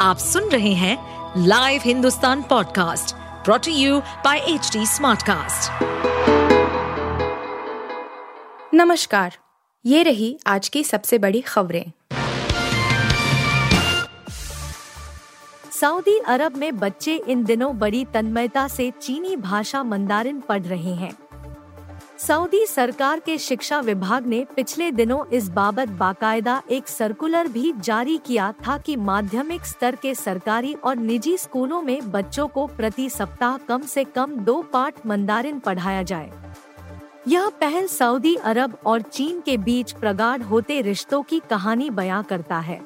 आप सुन रहे हैं live Hindustan podcast brought to you by H Smartcast. नमस्कार, ये रही आज की सबसे बड़ी खबरें सऊदी अरब में बच्चे इन दिनों बड़ी तन्मयता से चीनी भाषा मंदारिन पढ़ रहे हैं सऊदी सरकार के शिक्षा विभाग ने पिछले दिनों इस बाबत बाकायदा एक सर्कुलर भी जारी किया था कि माध्यमिक स्तर के सरकारी और निजी स्कूलों में बच्चों को प्रति सप्ताह कम से कम दो पाठ मंदारिन पढ़ाया जाए। यह पहल सऊदी अरब और चीन के बीच प्रगाढ़ होते रिश्तों की कहानी बयां करता है।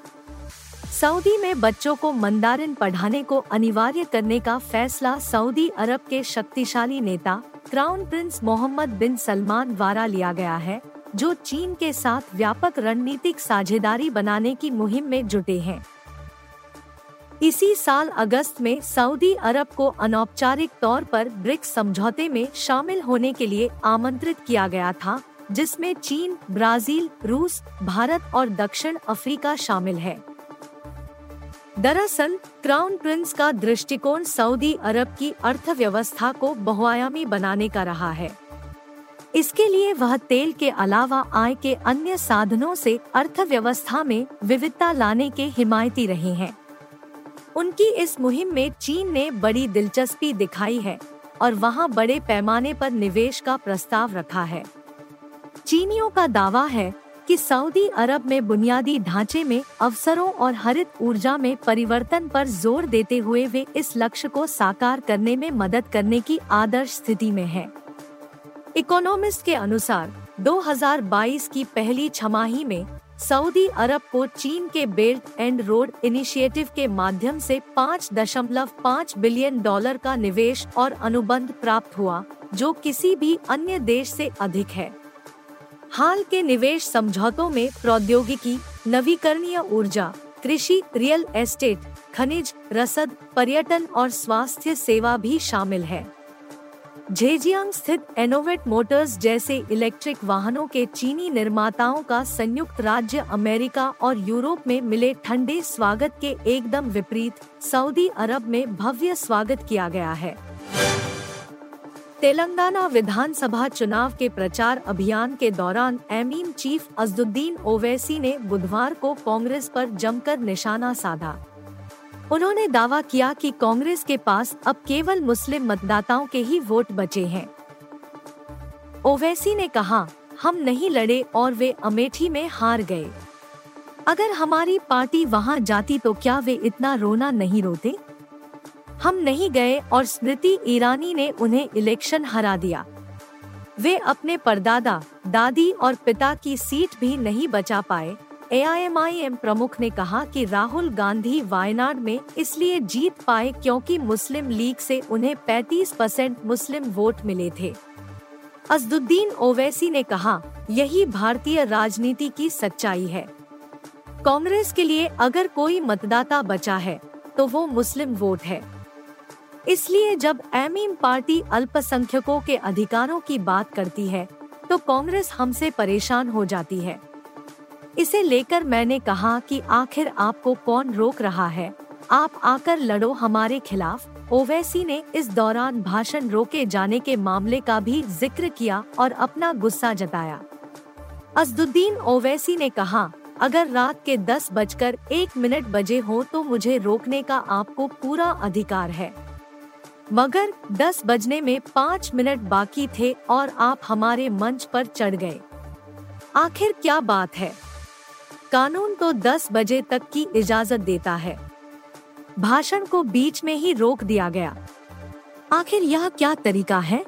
सऊदी में बच्चों को मंदारिन पढ़ाने को अनिवार्य करने का फैसला सऊदी अरब के शक्तिशाली नेता crown prince Mohammed bin Salman द्वारा लिया गया है, जो चीन के साथ व्यापक रणनीतिक साझेदारी बनाने की मुहिम में जुटे हैं। इसी साल अगस्त में सऊदी अरब को अनौपचारिक तौर पर ब्रिक्स समझौते में शामिल होने के लिए आमंत्रित किया गया था, जिसमें चीन, ब्राज़ील, रूस, भारत और दक्षिण अफ्रीका शामिल है। दरअसल, क्राउन प्रिंस का दृष्टिकोण सऊदी अरब की अर्थव्यवस्था को बहुआयामी बनाने का रहा है। इसके लिए वह तेल के अलावा आय के अन्य साधनों से अर्थव्यवस्था में विविधता लाने के हिमायती रहे हैं। उनकी इस मुहिम में चीन ने बड़ी दिलचस्पी दिखाई है और वहाँ बड़े पैमाने पर निवेश का प्रस्ताव रखा है। चीनियों का दावा है कि सऊदी अरब में बुनियादी ढांचे में, अवसरों और हरित ऊर्जा में परिवर्तन पर ज़ोर देते हुए वे इस लक्ष्य को साकार करने में मदद करने की आदर्श स्थिति में है। इकोनॉमिस्ट के अनुसार 2022 की पहली छमाही में, सऊदी अरब को चीन के बेल्ट एंड रोड इनिशिएटिव के माध्यम से 5.5 बिलियन डॉलर का निवेश और अनुबंध प्राप्त हुआ, जो किसी भी अन्य देश से अधिक है। हाल के निवेश समझौतों में प्रौद्योगिकी, नवीकरणीय ऊर्जा, कृषि, रियल एस्टेट, खनिज, रसद, पर्यटन और स्वास्थ्य सेवा भी शामिल है। झेजियांग स्थित एनोवेट मोटर्स जैसे इलेक्ट्रिक वाहनों के चीनी निर्माताओं का संयुक्त राज्य अमेरिका और यूरोप में मिले ठंडे स्वागत के एकदम विपरीत सऊदी अरब में भव्य स्वागत किया गया है। तेलंगाना विधानसभा चुनाव के प्रचार अभियान के दौरान एमीन चीफ अजदुद्दीन ओवैसी ने बुधवार को कांग्रेस पर जमकर निशाना साधा। उन्होंने दावा किया कि कांग्रेस के पास अब केवल मुस्लिम मतदाताओं के ही वोट बचे हैं। ओवैसी ने कहा, हम नहीं लड़े और वे अमेठी में हार गए। अगर हमारी पार्टी वहाँ जाती तो क्या वे इतना रोना नहीं रोते? हम नहीं गए और स्मृति ईरानी ने उन्हें इलेक्शन हरा दिया। वे अपने परदादा, दादी और पिता की सीट भी नहीं बचा पाए एआईएमआईएम प्रमुख ने कहा कि राहुल गांधी वायनाड में इसलिए जीत पाए क्योंकि मुस्लिम लीग से उन्हें 35 परसेंट मुस्लिम वोट मिले थे। अजदुद्दीन ओवैसी ने कहा, यही भारतीय राजनीति की सच्चाई है। कांग्रेस के लिए अगर कोई मतदाता बचा है तो वो मुस्लिम वोट है। इसलिए जब एमीम पार्टी अल्पसंख्यकों के अधिकारों की बात करती है तो कांग्रेस हमसे परेशान हो जाती है। इसे लेकर मैंने कहा कि आखिर आपको कौन रोक रहा है? आप आकर लड़ो हमारे खिलाफ। ओवैसी ने इस दौरान भाषण रोके जाने के मामले का भी ज़िक्र किया और अपना गुस्सा जताया। अजदुद्दीन ओवैसी ने कहा, अगर रात के दस बजकर एक मिनट बजे हो तो मुझे रोकने का आपको पूरा अधिकार है। मगर दस बजने में पाँच मिनट बाकी थे और आप हमारे मंच पर चढ़ गए। आखिर क्या बात है? कानून तो दस बजे तक की इजाज़त देता है। भाषण को बीच में ही रोक दिया गया। आखिर यह क्या तरीका है?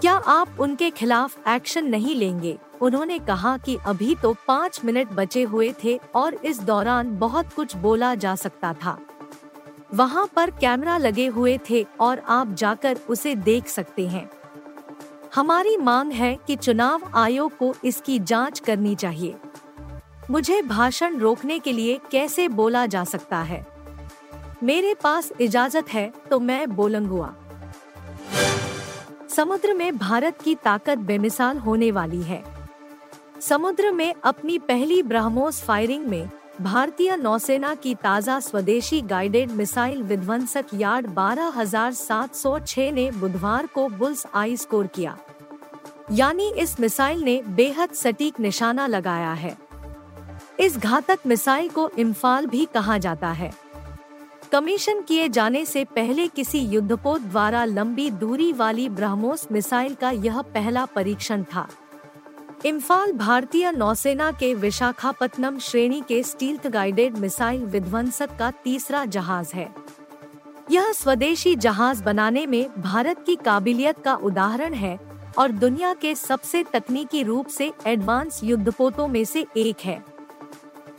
क्या आप उनके खिलाफ एक्शन नहीं लेंगे? उन्होंने कहा कि अभी तो पाँच मिनट बचे हुए थे और इस दौरान बहुत कुछ बोला जा सकता था। वहाँ पर कैमरा लगे हुए थे और आप जाकर उसे देख सकते हैं। हमारी मांग है कि चुनाव आयोग को इसकी जाँच करनी चाहिए। मुझे भाषण रोकने के लिए कैसे बोला जा सकता है? मेरे पास इजाज़त है तो मैं बोलंगुआ। समुद्र में भारत की ताकत बेमिसाल होने वाली है। समुद्र में अपनी पहली ब्रह्मोस फायरिंग में भारतीय नौसेना की ताज़ा स्वदेशी गाइडेड मिसाइल विध्वंसक यार्ड 12706 ने बुधवार को बुल्स आई स्कोर किया। यानी इस मिसाइल ने बेहद सटीक निशाना लगाया है। इस घातक मिसाइल को इम्फाल भी कहा जाता है। कमीशन किए जाने से पहले किसी युद्धपोत द्वारा लंबी दूरी वाली ब्रह्मोस मिसाइल का यह पहला परीक्षण था। इम्फाल भारतीय नौसेना के विशाखापत्तनम श्रेणी के स्टील्थ गाइडेड मिसाइल विध्वंसक का तीसरा जहाज़ है। यह स्वदेशी जहाज़ बनाने में भारत की काबिलियत का उदाहरण है और दुनिया के सबसे तकनीकी रूप से एडवांस युद्धपोतों में से एक है।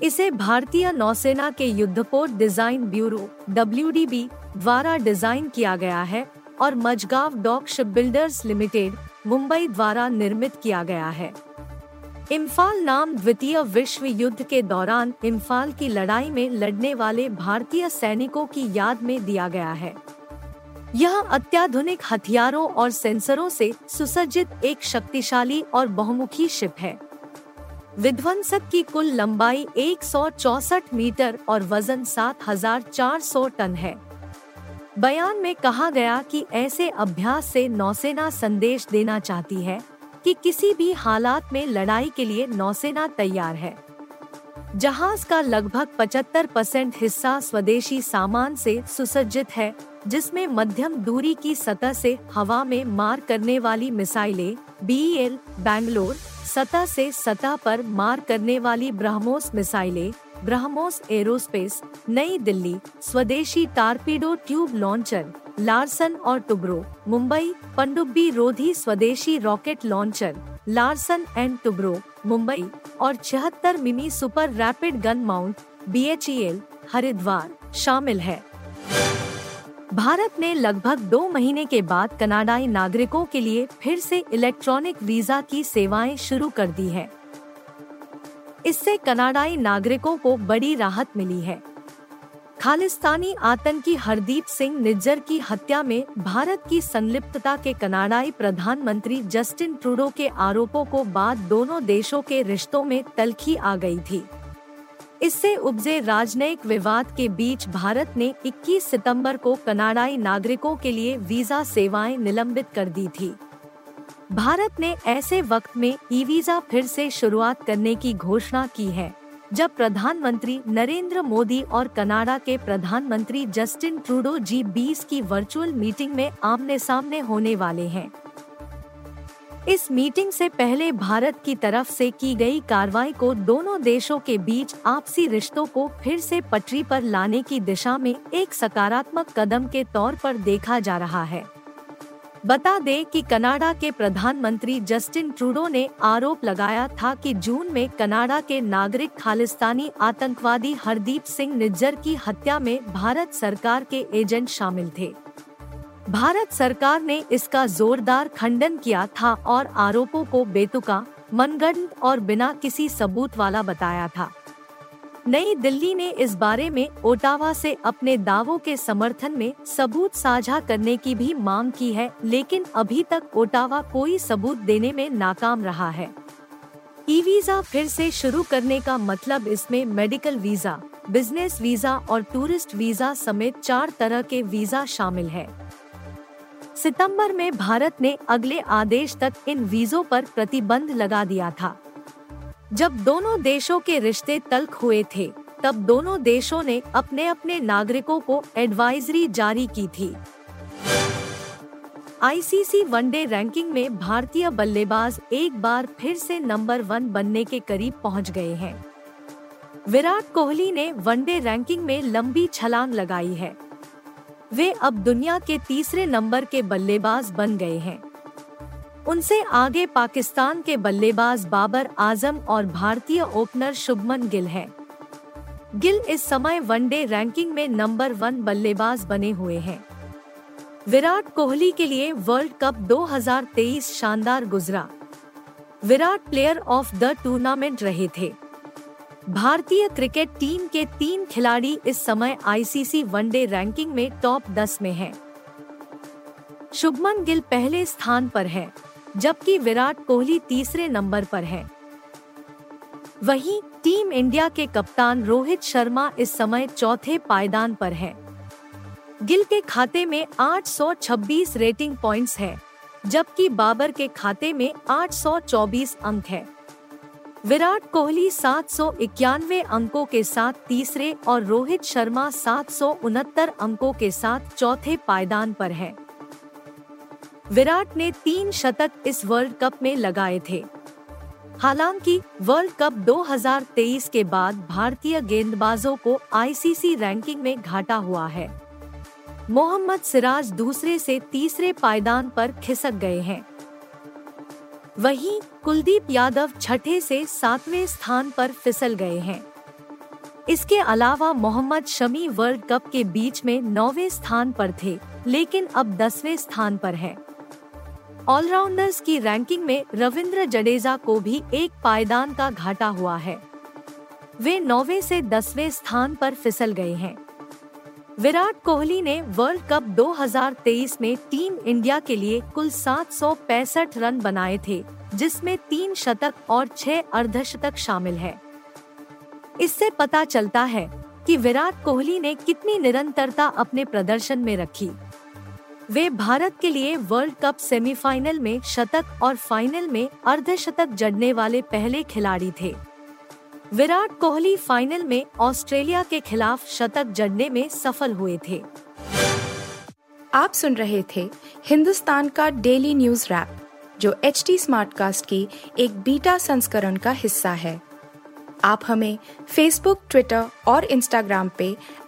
इसे भारतीय नौसेना के युद्धपोत डिज़ाइन ब्यूरो WDB द्वारा डिज़ाइन किया गया है और Mazagon dock shipbuilders limited, Mumbai द्वारा निर्मित किया गया है। इम्फाल नाम द्वितीय विश्व युद्ध के दौरान इम्फाल की लड़ाई में लड़ने वाले भारतीय सैनिकों की याद में दिया गया है। यह अत्याधुनिक हथियारों और सेंसरों से सुसज्जित एक शक्तिशाली और बहुमुखी शिप है। विध्वंसक की कुल लंबाई एक मीटर और वज़न 7,400 टन है। बयान में कहा गया कि ऐसे अभ्यास से नौसेना संदेश देना चाहती है। कि किसी भी हालात में लड़ाई के लिए नौसेना तैयार है। जहाज़ का लगभग 75 परसेंट हिस्सा स्वदेशी सामान से सुसज्जित है, जिसमें मध्यम दूरी की सतह से हवा में मार करने वाली मिसाइलें बी एल बैंगलोर, सतह से सतह पर मार करने वाली ब्रह्मोस मिसाइलें, ब्रह्मोस एरोस्पेस, नई दिल्ली, स्वदेशी टारपीडो ट्यूब लॉन्चर लार्सन और टुब्रो, मुंबई, पनडुब्बी रोधी स्वदेशी rocket launcher, Larsen and Toubro, Mumbai, और छिहत्तर मिमी super rapid gun mount, BHEL, Haridwar, शामिल है। भारत ने लगभग दो महीने के बाद कनाडाई नागरिकों के लिए फिर से इलेक्ट्रॉनिक वीज़ा की सेवाएँ शुरू कर दी है। इससे कनाडाई नागरिकों को बड़ी राहत मिली है। खालिस्तानी आतंकी हरदीप सिंह निज्जर की हत्या में भारत की संलिप्तता के कनाडाई प्रधानमंत्री जस्टिन ट्रूडो के आरोपों को बाद दोनों देशों के रिश्तों में तलखी आ गई थी। इससे उपजे राजनयिक विवाद के बीच भारत ने 21 सितंबर को कनाडाई नागरिकों के लिए वीज़ा सेवाएँ निलंबित कर दी थी। भारत ने ऐसे वक्त में ई वीज़ा फिर से शुरुआत करने की घोषणा की है। जब प्रधानमंत्री नरेंद्र मोदी और कनाडा के प्रधानमंत्री जस्टिन ट्रूडो जी बीस की वर्चुअल मीटिंग में आमने सामने होने वाले हैं। इस मीटिंग से पहले भारत की तरफ़ से की गई कार्रवाई को दोनों देशों के बीच आपसी रिश्तों को फिर से पटरी पर लाने की दिशा में एक सकारात्मक कदम के तौर पर देखा जा रहा है। बता दें कि कनाडा के प्रधानमंत्री जस्टिन ट्रूडो ने आरोप लगाया था कि जून में कनाडा के नागरिक खालिस्तानी आतंकवादी हरदीप सिंह निज्जर की हत्या में भारत सरकार के एजेंट शामिल थे। भारत सरकार ने इसका जोरदार खंडन किया था और आरोपों को बेतुका मनगढ़ और बिना किसी सबूत वाला बताया था। नई दिल्ली ने इस बारे में ओटावा से अपने दावों के समर्थन में सबूत साझा करने की भी मांग की है, लेकिन अभी तक ओटावा कोई सबूत देने में नाकाम रहा है। ई वीज़ा फिर से शुरू करने का मतलब इसमें मेडिकल वीज़ा, बिज़नेस वीज़ा और टूरिस्ट वीज़ा समेत चार तरह के वीज़ा शामिल है। सितंबर में भारत ने अगले आदेश तक इन वीजों पर प्रतिबंध लगा दिया था। जब दोनों देशों के रिश्ते तल्ख हुए थे, तब दोनों देशों ने अपने अपने नागरिकों को एडवाइजरी जारी की थी। आईसीसी वनडे रैंकिंग में भारतीय बल्लेबाज एक बार फिर से नंबर वन बनने के करीब पहुँच गए हैं। विराट कोहली ने वनडे रैंकिंग में लंबी छलांग लगाई है। वे अब दुनिया के तीसरे नंबर के बल्लेबाज बन गए हैं। उनसे आगे पाकिस्तान के बल्लेबाज बाबर आज़म और भारतीय ओपनर शुभमन गिल हैं। गिल इस समय वनडे रैंकिंग में नंबर वन बल्लेबाज बने हुए हैं विराट कोहली के लिए वर्ल्ड कप 2023 शानदार गुजरा Virat player of the tournament रहे थे भारतीय क्रिकेट टीम के तीन खिलाड़ी इस समय आईसीसी वनडे रैंकिंग में टॉप 10 में हैं। शुभमन गिल पहले स्थान पर है जबकि विराट कोहली तीसरे नंबर पर है। वहीं टीम इंडिया के कप्तान रोहित शर्मा इस समय चौथे पायदान पर है। गिल के खाते में 826 रेटिंग पॉइंट्स है, जबकि बाबर के खाते में 824 अंक है। विराट कोहली सात सौ इक्यानवे अंकों के साथ तीसरे और रोहित शर्मा सात सौ उनहत्तर अंकों के साथ चौथे पायदान पर है। विराट ने तीन शतक इस वर्ल्ड कप में लगाए थे। हालाँकि, वर्ल्ड कप 2023 के बाद भारतीय गेंदबाजों को आईसीसी रैंकिंग में घाटा हुआ है। मोहम्मद सिराज दूसरे से तीसरे पायदान पर खिसक गए हैं। वहीं, कुलदीप यादव छठे से सातवें स्थान पर फिसल गए हैं। इसके अलावा मोहम्मद शमी वर्ल्ड कप के बीच में नौवे स्थान पर थे, लेकिन अब दसवें स्थान पर हैं। ऑलराउंडर्स की रैंकिंग में रविंद्र जडेजा को भी एक पायदान का घाटा हुआ है। वे नौवे से दसवें स्थान पर फिसल गए हैं। विराट कोहली ने वर्ल्ड कप 2023 में टीम इंडिया के लिए कुल सात सौ पैंसठ रन बनाए थे, जिसमें तीन शतक और छह अर्धशतक शामिल है। इससे पता चलता है कि विराट कोहली ने कितनी निरंतरता अपने प्रदर्शन में रखी। वे भारत के लिए वर्ल्ड कप सेमीफाइनल में शतक और फाइनल में अर्धशतक जड़ने वाले पहले खिलाड़ी थे। विराट कोहली फाइनल में ऑस्ट्रेलिया के खिलाफ शतक जड़ने में सफल हुए थे। आप सुन रहे थे हिंदुस्तान का डेली न्यूज़ रैप, जो एच टी स्मार्ट कास्ट की एक बीटा संस्करण का हिस्सा है। आप हमें फेसबुक ट्विटर और इंस्टाग्राम पे